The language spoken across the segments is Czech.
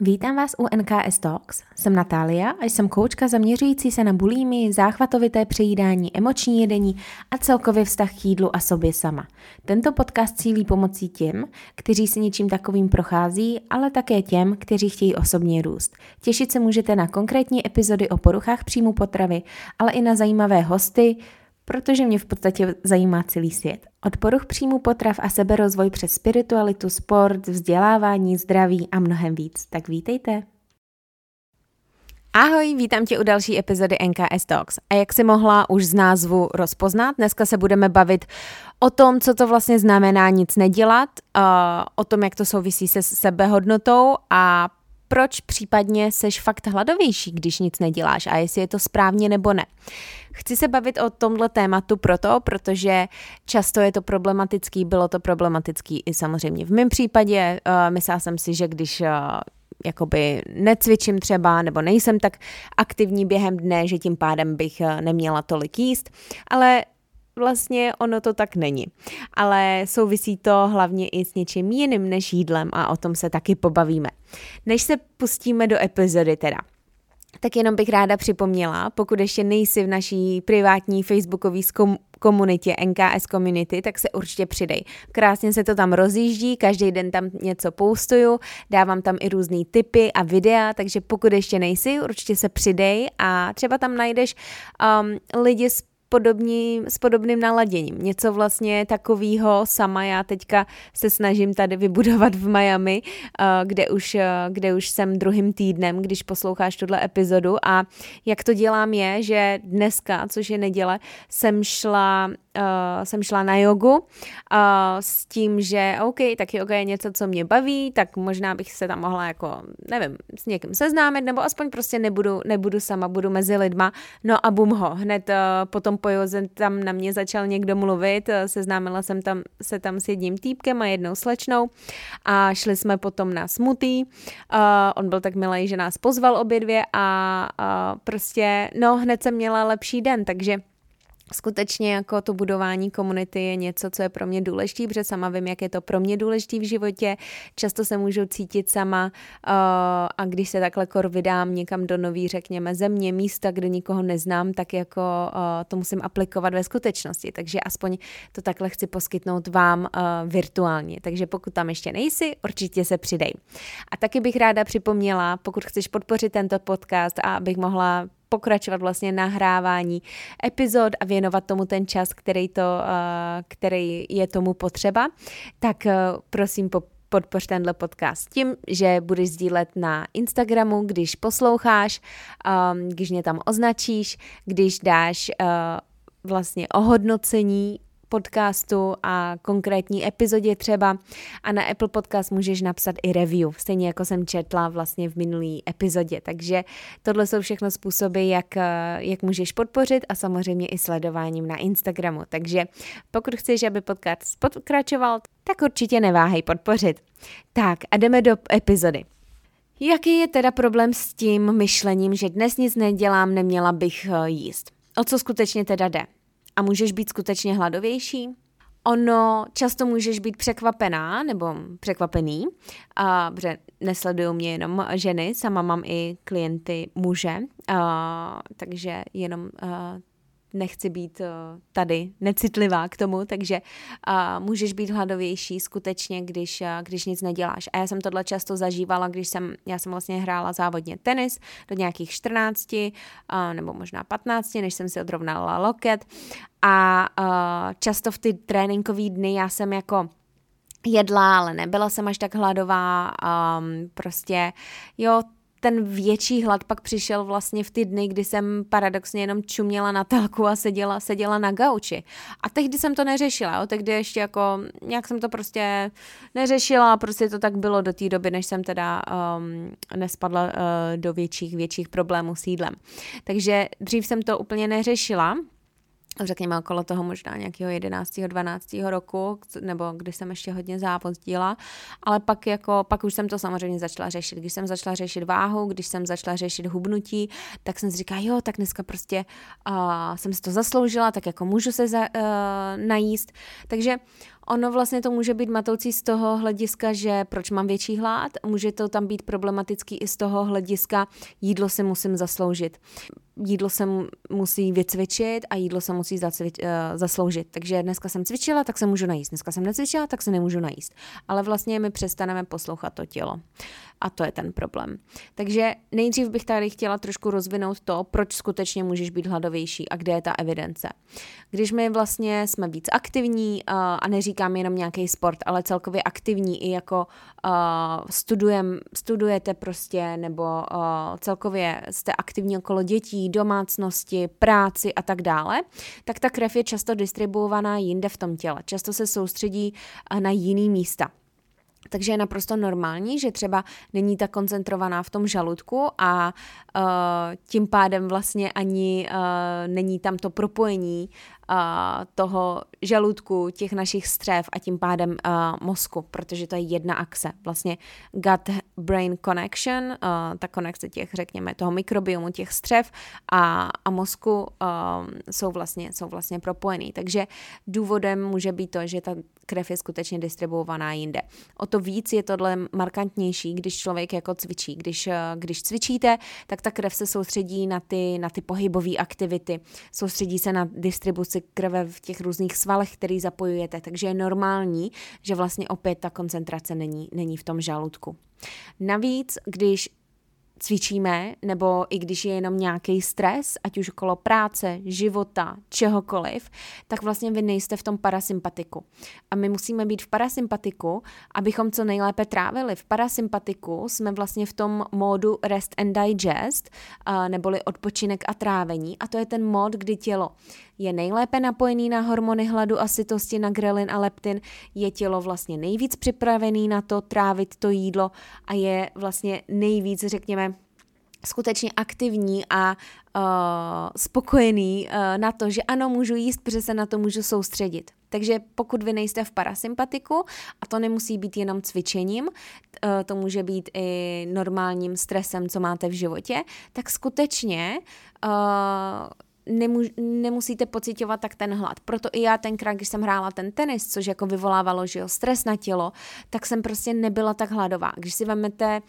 Vítám vás u NKS Talks. Jsem Natália a jsem koučka zaměřující se na bulími, záchvatovité přejídání, emoční jedení a celkově vztah k jídlu a sobě sama. Tento podcast cílí pomocí těm, kteří si něčím takovým prochází, ale také těm, kteří chtějí osobně růst. Těšit se můžete na konkrétní epizody o poruchách příjmu potravy, ale i na zajímavé hosty, protože mě v podstatě zajímá celý svět. Od poruch příjmu potrav a seberozvoj přes spiritualitu, sport, vzdělávání, zdraví a mnohem víc. Tak vítejte. Ahoj, vítám tě u další epizody NKS Talks. A jak si mohla už z názvu rozpoznat, dneska se budeme bavit o tom, co to vlastně znamená nic nedělat, o tom, jak to souvisí se sebehodnotou a proč případně seš fakt hladovější, když nic neděláš a jestli je to správně nebo ne. Chci se bavit o tomhle tématu proto, protože často je to problematický, bylo to problematický i samozřejmě v mém případě. Uh, myslela jsem si, že když uh, jakoby necvičím třeba, nebo nejsem tak aktivní během dne, že tím pádem bych uh, neměla tolik jíst, ale vlastně ono to tak není. Ale souvisí to hlavně i s něčím jiným než jídlem a o tom se taky pobavíme. Než se pustíme do epizody teda, tak jenom bych ráda připomněla, pokud ještě nejsi v naší privátní facebookové komunitě NKS Community, tak se určitě přidej. Krásně se to tam rozjíždí, každý den tam něco postuju, dávám tam i různé typy a videa, takže pokud ještě nejsi, určitě se přidej a třeba tam najdeš um, lidi z podobní, s podobným naladěním. Něco vlastně takového sama já teďka se snažím tady vybudovat v Miami, eh, kde už, eh, kde už jsem druhým týdnem, když posloucháš tuhle epizodu a jak to dělám je, že dneska, což je neděle, jsem šla uh, jsem šla na jogu uh, s tím, že OK, tak yoga je něco, co mě baví, tak možná bych se tam mohla jako, nevím, s někým seznámit, nebo aspoň prostě nebudu, nebudu sama, budu mezi lidma. No a bum ho, hned uh, potom po joze tam na mě začal někdo mluvit, uh, seznámila jsem tam, se tam s jedním týpkem a jednou slečnou a šli jsme potom na smutý. Uh, on byl tak milý, že nás pozval obě dvě a uh, prostě, no hned jsem měla lepší den, takže skutečně jako to budování komunity je něco, co je pro mě důležité, protože sama vím, jak je to pro mě důležité v životě. Často se můžu cítit sama uh, a když se takhle kor vydám někam do nový, řekněme, země, místa, kde nikoho neznám, tak jako uh, to musím aplikovat ve skutečnosti. Takže aspoň to takhle chci poskytnout vám uh, virtuálně. Takže pokud tam ještě nejsi, určitě se přidej. A taky bych ráda připomněla, pokud chceš podpořit tento podcast a abych mohla pokračovat vlastně nahrávání epizod a věnovat tomu ten čas, který, to, eh, který je tomu potřeba, tak eh, prosím po podpoř tenhle podcast tím, že budeš sdílet na Instagramu, když posloucháš, um, když mě tam označíš, když dáš uh, vlastně ohodnocení podcastu a konkrétní epizodě třeba a na Apple Podcast můžeš napsat i review, stejně jako jsem četla vlastně v minulý epizodě. Takže tohle jsou všechno způsoby, jak, eh, jak můžeš podpořit a samozřejmě i sledováním na Instagramu. Takže pokud chceš, aby podcast pokračoval, tak určitě neváhej podpořit. Tak a jdeme do epizody. Jaký je teda problém s tím myšlením, že dnes nic nedělám, neměla bych eh, jíst? O co skutečně teda jde? A můžeš být skutečně hladovější. Ono často můžeš být překvapená nebo překvapený, a, protože nesledují mě jenom ženy, sama mám i klienty muže, a, takže jenom a, nechci být uh, tady necitlivá k tomu, takže můžeš být hladovější skutečně, když, uh, když nic neděláš. A já jsem tohle často zažívala, když jsem, já jsem vlastně hrála závodně tenis do nějakých 14 uh, nebo možná 15, než jsem si odrovnala loket a často v ty tréninkové dny já jsem jako jedla, ale nebyla jsem až tak hladová, um, prostě jo, ten větší hlad pak přišel vlastně v ty dny, kdy jsem paradoxně jenom čuměla na telku a seděla, seděla na gauči. A tehdy jsem to neřešila, jo? tehdy ještě jako, nějak jsem to prostě neřešila prostě to tak bylo do té doby, než jsem teda um, nespadla uh, do větších, větších problémů s jídlem. Takže dřív jsem to úplně neřešila, řekněme okolo toho možná nějakého 11. 12. roku, nebo když jsem ještě hodně závodila, ale pak jako, pak už jsem to samozřejmě začala řešit. Když jsem začala řešit váhu, když jsem začala řešit hubnutí, tak jsem si říkala, jo, tak dneska prostě uh, jsem si to zasloužila, tak jako můžu se za, uh, najíst. Takže Ono vlastně to může být matoucí z toho hlediska, že proč mám větší hlad, může to tam být problematický i z toho hlediska, jídlo si musím zasloužit jídlo se musí vycvičit a jídlo se musí zacvič, uh, zasloužit. Takže dneska jsem cvičila, tak se můžu najíst. Dneska jsem necvičila, tak se nemůžu najíst. Ale vlastně my přestaneme poslouchat to tělo. A to je ten problém. Takže nejdřív bych tady chtěla trošku rozvinout to, proč skutečně můžeš být hladovější a kde je ta evidence. Když my vlastně jsme víc aktivní uh, a neříkám jenom nějaký sport, ale celkově aktivní i jako uh, studujem, studujete prostě nebo uh, celkově jste aktivní okolo dětí, domácnosti, práci a tak dále, tak ta krev je často distribuovaná jinde v tom těle. Často se soustředí na jiný místa. Takže je naprosto normální, že třeba není tak koncentrovaná v tom žaludku a uh, tím pádem vlastně ani uh, není tam to propojení toho žaludku, těch našich střev a tím pádem uh, mozku, protože to je jedna axe. Vlastně gut-brain connection, uh, ta konekce těch, řekněme, toho mikrobiomu, těch střev a, a mozku uh, jsou, vlastně, jsou vlastně propojený. Takže důvodem může být to, že ta krev je skutečně distribuovaná jinde. O to víc je tohle markantnější, když člověk jako cvičí. Když, když cvičíte, tak ta krev se soustředí na ty, na ty pohybové aktivity, soustředí se na distribuci krve v těch různých svalech, který zapojujete, takže je normální, že vlastně opět ta koncentrace není, není v tom žaludku. Navíc, když cvičíme, nebo i když je jenom nějaký stres, ať už okolo práce, života, čehokoliv, tak vlastně vy nejste v tom parasympatiku. A my musíme být v parasympatiku, abychom co nejlépe trávili. V parasympatiku jsme vlastně v tom módu rest and digest, neboli odpočinek a trávení. A to je ten mód, kdy tělo je nejlépe napojený na hormony hladu a sytosti, na grelin a leptin, je tělo vlastně nejvíc připravený na to trávit to jídlo a je vlastně nejvíc, řekněme, skutečně aktivní a uh, spokojený uh, na to, že ano, můžu jíst, protože se na to můžu soustředit. Takže pokud vy nejste v parasympatiku, a to nemusí být jenom cvičením, uh, to může být i normálním stresem, co máte v životě, tak skutečně nemůž, nemusíte pocitovat tak ten hlad. Proto i já tenkrát, když jsem hrála ten tenis, což jako vyvolávalo, že jo, stres na tělo, tak jsem prostě nebyla tak hladová. Když si vezmete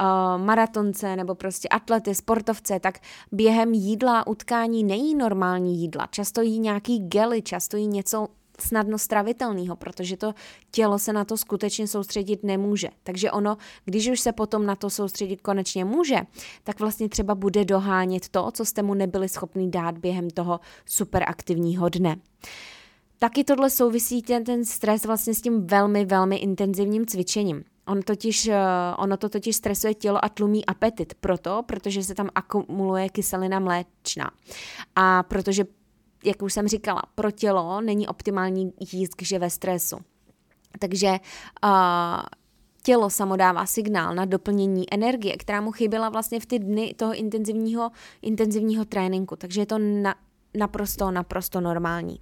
uh, maratonce nebo prostě atlety, sportovce, tak během jídla, utkání nejí normální jídla. Často jí nějaký gely, často jí něco snadno stravitelného, protože to tělo se na to skutečně soustředit nemůže. Takže ono, když už se potom na to soustředit konečně může, tak vlastně třeba bude dohánět to, co jste mu nebyli schopni dát během toho superaktivního dne. Taky tohle souvisí ten, ten stres vlastně s tím velmi, velmi intenzivním cvičením. On totiž, eh, ono to totiž stresuje tělo a tlumí apetit. Proto, protože se tam akumuluje kyselina mléčná. A protože jak už jsem říkala, pro tělo není optimální jíst, když je ve stresu. Takže uh, tělo samo dává signál na doplnění energie, která mu chyběla vlastně v ty dny toho intenzivního, intenzivního tréninku. Takže je to na, naprosto, naprosto normální.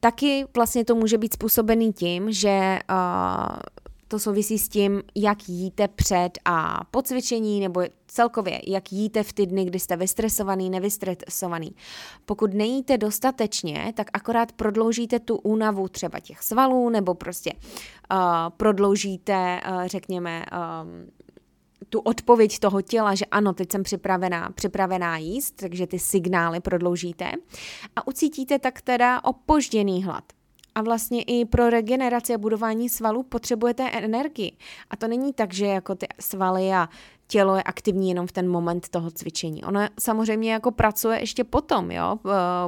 Taky vlastně to může být způsobený tím, že uh, to souvisí s tím, jak jíte před a po cvičení, nebo celkově, jak jíte v ty dny, kdy jste vystresovaný, nevystresovaný. Pokud nejíte dostatečně, tak akorát prodloužíte tu únavu třeba těch svalů, nebo prostě uh, prodloužíte, uh, řekněme, um, tu odpověď toho těla, že ano, teď jsem připravená, připravená jíst, takže ty signály prodloužíte a ucítíte tak teda opožděný hlad. A vlastně i pro regeneraci a budování svalů potřebujete energii. A to není tak, že jako ty svaly a tělo je aktivní jenom v ten moment toho cvičení. Ono samozřejmě jako pracuje ještě potom, jo,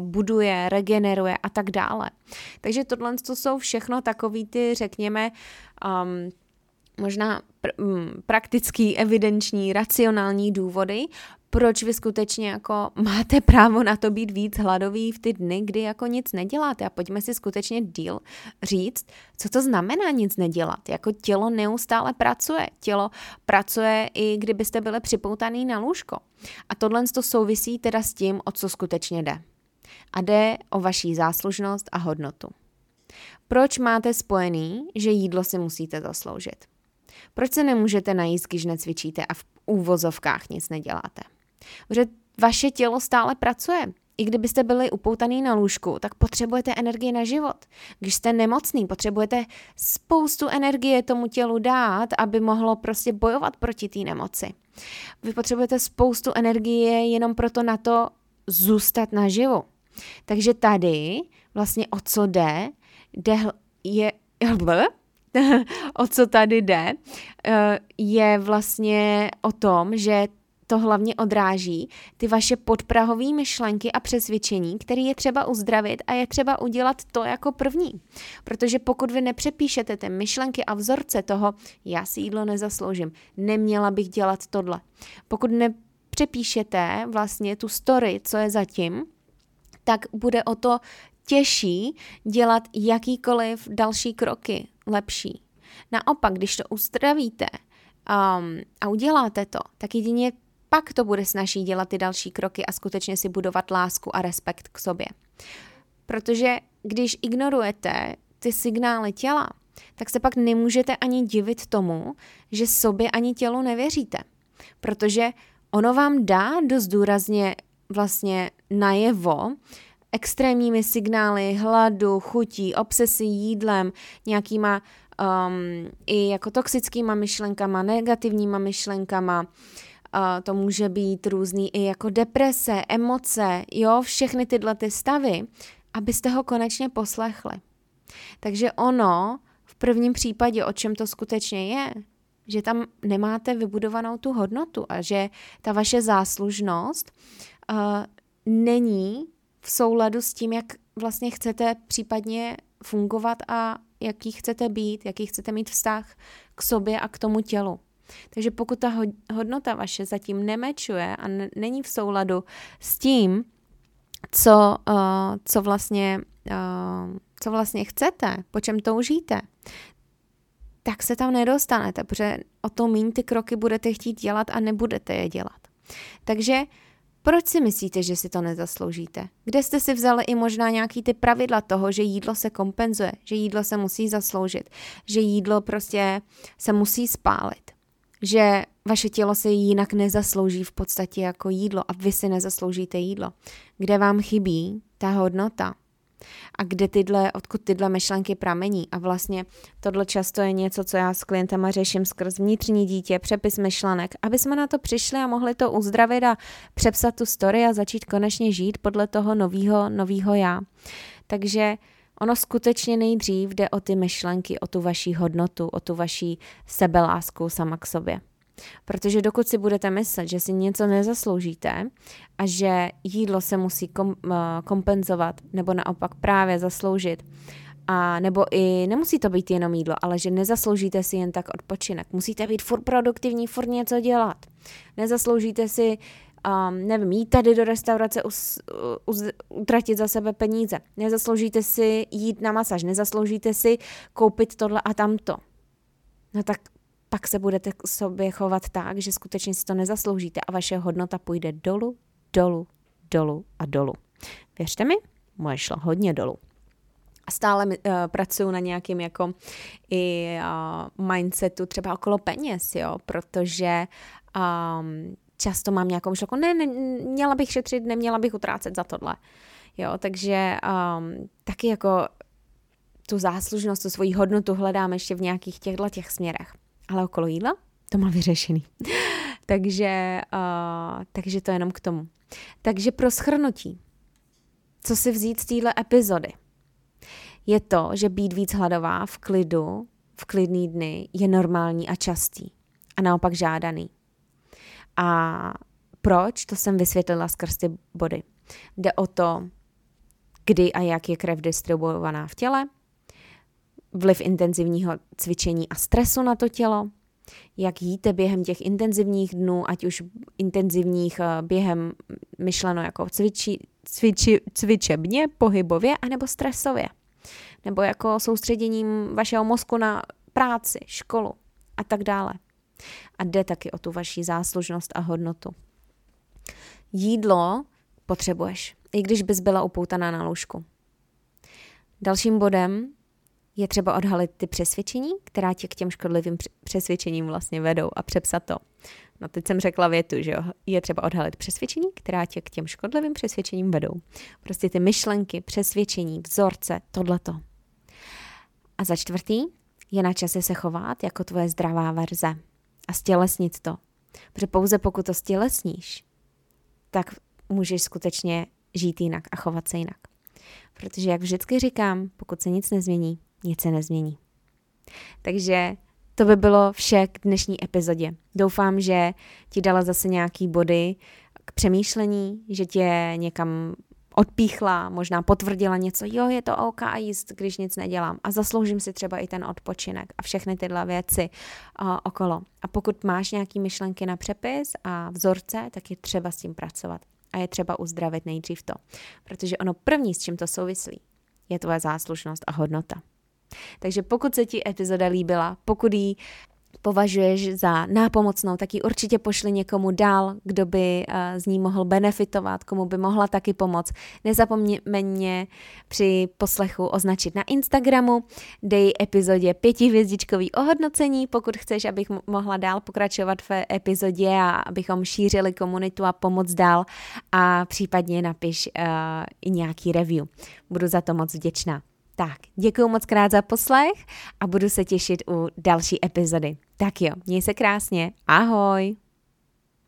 buduje, regeneruje a tak dále. Takže tohle to jsou všechno takový ty, řekněme, um, možná pr- m, praktický, evidenční, racionální důvody, proč vy skutečně jako máte právo na to být víc hladový v ty dny, kdy jako nic neděláte. A pojďme si skutečně díl říct, co to znamená nic nedělat. Jako tělo neustále pracuje. Tělo pracuje i kdybyste byli připoutaný na lůžko. A tohle to souvisí teda s tím, o co skutečně jde. A jde o vaší záslužnost a hodnotu. Proč máte spojený, že jídlo si musíte zasloužit? Proč se nemůžete najíst, když necvičíte a v úvozovkách nic neděláte? Protože vaše tělo stále pracuje. i kdybyste byli upoutaný na lůžku, tak potřebujete energii na život. Když jste nemocný, potřebujete spoustu energie tomu tělu dát, aby mohlo prostě bojovat proti té nemoci. Vy potřebujete spoustu energie jenom proto na to zůstat naživu. Takže tady vlastně o co jde, jde je, o co tady jde, eh, je vlastně o tom, že to hlavně odráží ty vaše podprahové myšlenky a přesvědčení, které je třeba uzdravit a je třeba udělat to jako první. Protože pokud vy nepřepíšete ty myšlenky a vzorce toho, já si jídlo nezasloužím, neměla bych dělat tohle. Pokud nepřepíšete vlastně tu story, co je zatím, tak bude o to těžší dělat jakýkoliv další kroky lepší. Naopak, když to uzdravíte um, a uděláte to, tak jedině pak to bude snaží dělat ty další kroky a skutečně si budovat lásku a respekt k sobě. Protože když ignorujete ty signály těla, tak se pak nemůžete ani divit tomu, že sobě ani tělu nevěříte. Protože ono vám dá dost důrazně vlastně najevo extrémními signály hladu, chutí, obsesí jídlem, nějakýma um, i jako toxickýma myšlenkama, negativníma myšlenkama, Uh, to může být různý i jako deprese, emoce, jo, všechny tyhle ty stavy, abyste ho konečně poslechli. Takže ono v prvním případě, o čem to skutečně je, že tam nemáte vybudovanou tu hodnotu a že ta vaše záslužnost uh, není v souladu s tím, jak vlastně chcete případně fungovat a jaký chcete být, jaký chcete mít vztah k sobě a k tomu tělu. Takže pokud ta hodnota vaše zatím nemečuje a není v souladu s tím, co, uh, co, vlastně, uh, co vlastně chcete, po čem toužíte, tak se tam nedostanete, protože o to méně ty kroky budete chtít dělat a nebudete je dělat. Takže proč si myslíte, že si to nezasloužíte? Kde jste si vzali i možná nějaký ty pravidla toho, že jídlo se kompenzuje, že jídlo se musí zasloužit, že jídlo prostě se musí spálit? Že vaše tělo se jinak nezaslouží v podstatě jako jídlo a vy si nezasloužíte jídlo. Kde vám chybí ta hodnota? A kde tyhle, odkud tyhle myšlenky pramení? A vlastně tohle často je něco, co já s klientama řeším skrz vnitřní dítě, přepis myšlenek, aby jsme na to přišli a mohli to uzdravit a přepsat tu story a začít konečně žít podle toho novýho, novýho já. Takže Ono skutečně nejdřív jde o ty myšlenky, o tu vaší hodnotu, o tu vaší sebelásku sama k sobě. Protože dokud si budete myslet, že si něco nezasloužíte a že jídlo se musí kom, eh, kompenzovat nebo naopak právě zasloužit, a nebo i nemusí to být jenom jídlo, ale že nezasloužíte si jen tak odpočinek. Musíte být furt produktivní, furt něco dělat. Nezasloužíte si um, nevím, jít tady do restaurace, us, us, utratit za sebe peníze. Nezasloužíte si jít na masáž, nezasloužíte si koupit tohle a tamto. No tak pak se budete k sobě chovat tak, že skutečně si to nezasloužíte a vaše hodnota půjde dolů, dolů, dolů a dolů. Věřte mi, moje šlo hodně dolů. A stále uh, pracuju na nějakým jako i uh, mindsetu třeba okolo peněz, jo, protože um, často mám nějakou myšlenku, ne, ne, měla bych šetřit, neměla bych utrácet za tohle. Jo, takže um, taky jako tu záslužnost, tu svoji hodnotu hledám ještě v nějakých těchto těch směrech. Ale okolo jídla to má vyřešený. takže, uh, takže to jenom k tomu. Takže pro schrnutí, co si vzít z téhle epizody, je to, že být víc hladová v klidu, v klidný dny je normální a častý a naopak žádaný. A proč, to jsem vysvětlila skrz ty body. Jde o to, kdy a jak je krev distribuovaná v těle, vliv intenzivního cvičení a stresu na to tělo, jak jíte během těch intenzivních dnů, ať už intenzivních eh, během myšleno jako cviči, cviči, cvičebně, pohybově, anebo stresově. Nebo jako soustředěním vašeho mozku na práci, školu a tak dále. A jde taky o tu vaši záslužnost a hodnotu. Jídlo potřebuješ, i když bys byla upoutaná na lůžku. Dalším bodem je třeba odhalit ty přesvědčení, která tě k těm škodlivým přesvědčením vlastně vedou a přepsat to. No teď jsem řekla větu, že jo, je třeba odhalit přesvědčení, která tě k těm škodlivým přesvědčením vedou. Prostě ty myšlenky, přesvědčení, vzorce, tohleto. A za čtvrtý, je na čase se chovat jako tvoje zdravá verze a stělesnit to. Protože pouze pokud to stělesníš, tak můžeš skutečně žít jinak a chovat se jinak. Protože jak vždycky říkám, pokud se nic nezmění, nic se nezmění. Takže to by bylo vše k dnešní epizodě. Doufám, že ti dala zase nějaký body k přemýšlení, že tě někam odpíchla, možná potvrdila něco, jo, je to OK jíst, když nic nedělám a zasloužím si třeba i ten odpočinek a všechny tyhle věci uh, okolo. A pokud máš nějaký myšlenky na přepis a vzorce, tak je třeba s tím pracovat a je třeba uzdravit nejdřív to. Protože ono první, s čím to souvislí, je tvoje záslušnost a hodnota. Takže pokud se ti epizoda líbila, pokud ji považuješ za nápomocnou, tak ji určitě pošli někomu dál, kdo by eh, z ní mohl benefitovat, komu by mohla taky pomoct. Nezapomeň při poslechu označit na Instagramu, dej epizodě pětihvězdičkový ohodnocení, pokud chceš, abych mohla dál pokračovat v epizodě a abychom šířili komunitu a pomoc dál a případně napiš uh, i nějaký review. Budu za to moc vděčná. Tak, děkuji moc krát za poslech a budu se těšit u další epizody. Tak jo, měj se krásně, ahoj!